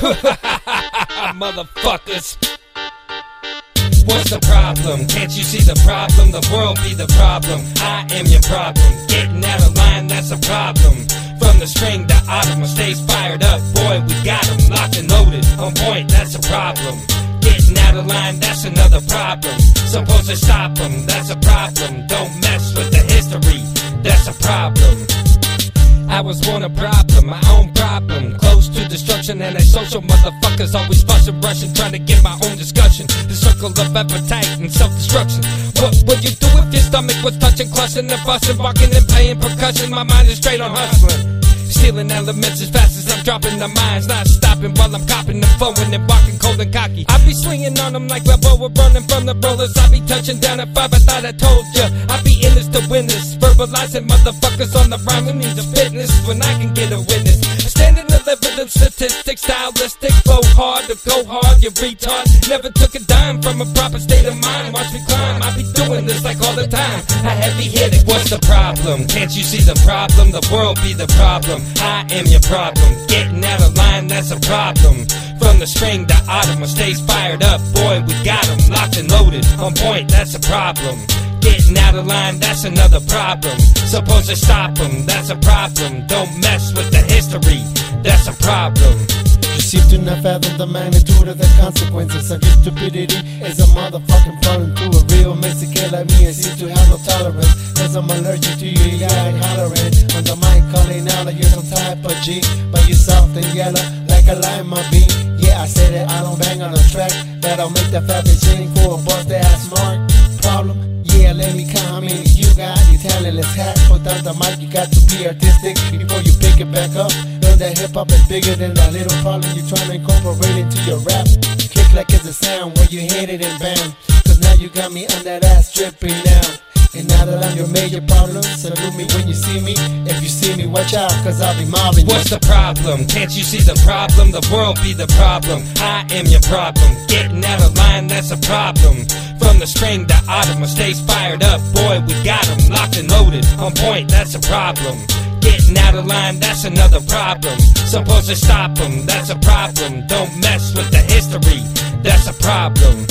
Motherfuckers. What's the problem? Can't you see the problem? The world be the problem. I am your problem. Getting out of line, that's a problem. From the spring to autumn, stays fired up. Boy, we got 'em locked and loaded. On point, that's a problem. Getting out of line, that's another problem. Supposed to stop 'em, that's a problem. Don't mess with the history, that's a problem. I was born a problem, my own problem. Close to destruction, and they social motherfuckers always fussing, rushing, trying to get my own discussion. The circle of appetite and self destruction. What would you do if your stomach was touching, clutching, and fussing, barking, and playing percussion? My mind is straight on hustling. Stealing elements as fast as I'm dropping the mines, not stopping while I'm copping and flowing and walking cold and cocky. I be swinging on them like Balboa, running from the rollers. I be touching down at five, I thought I told ya. I be in this to win this, verbalizing motherfuckers on the rhyme. We need the fitness when I can get a witness. Standing deliver the statistics, stylistic, flow hard to go hard, you retard. Never took a dime from a proper state of mind. Watch me climb, I be doing this like all the time. I heavy hit it, what's the problem? Can't you see the problem? The world be the problem. I am your problem. Getting out of line, that's a problem. From the spring to autumn, stays fired up. Boy, we got 'em locked and loaded. On point, that's a problem. Getting out of line, that's another problem. Supposed to stop stop 'em, that's a problem. Don't mess with the history, that's a problem. You seem to not fathom the magnitude of the consequences of your stupidity. Is a motherfucking problem to a real Mexican like me. I seem to have no tolerance. Cause I'm allergic to you, yeah, I hollering. On the mic calling out like you're some type of G. But you're soft and yellow like a lima bean. Yeah, I said that I don't bang on the track. That'll make the fat bitch sing for a bust ass smart problem. Yeah, let me come in. You got your talent, let's hack. Put down the mic, you got to be artistic before you pick it back up. Know that hip hop is bigger than that little problem you're trying to incorporate into your rap. Kick like it's a sound when you hit it and bam. Cause now you got me on that ass tripping now. And now that I'm your major problem, salute me when you see me. If you see me, watch out, cause I'll be mobbing. What's the problem? Can't you see the problem? The world be the problem. I am your problem. Getting out of line, that's a problem. The spring to autumn, stays fired up. Boy, we got got 'em locked and loaded. On point, that's a problem. Getting out of line, that's another problem. Supposed to stop 'em, that's a problem. Don't mess with the history, that's a problem.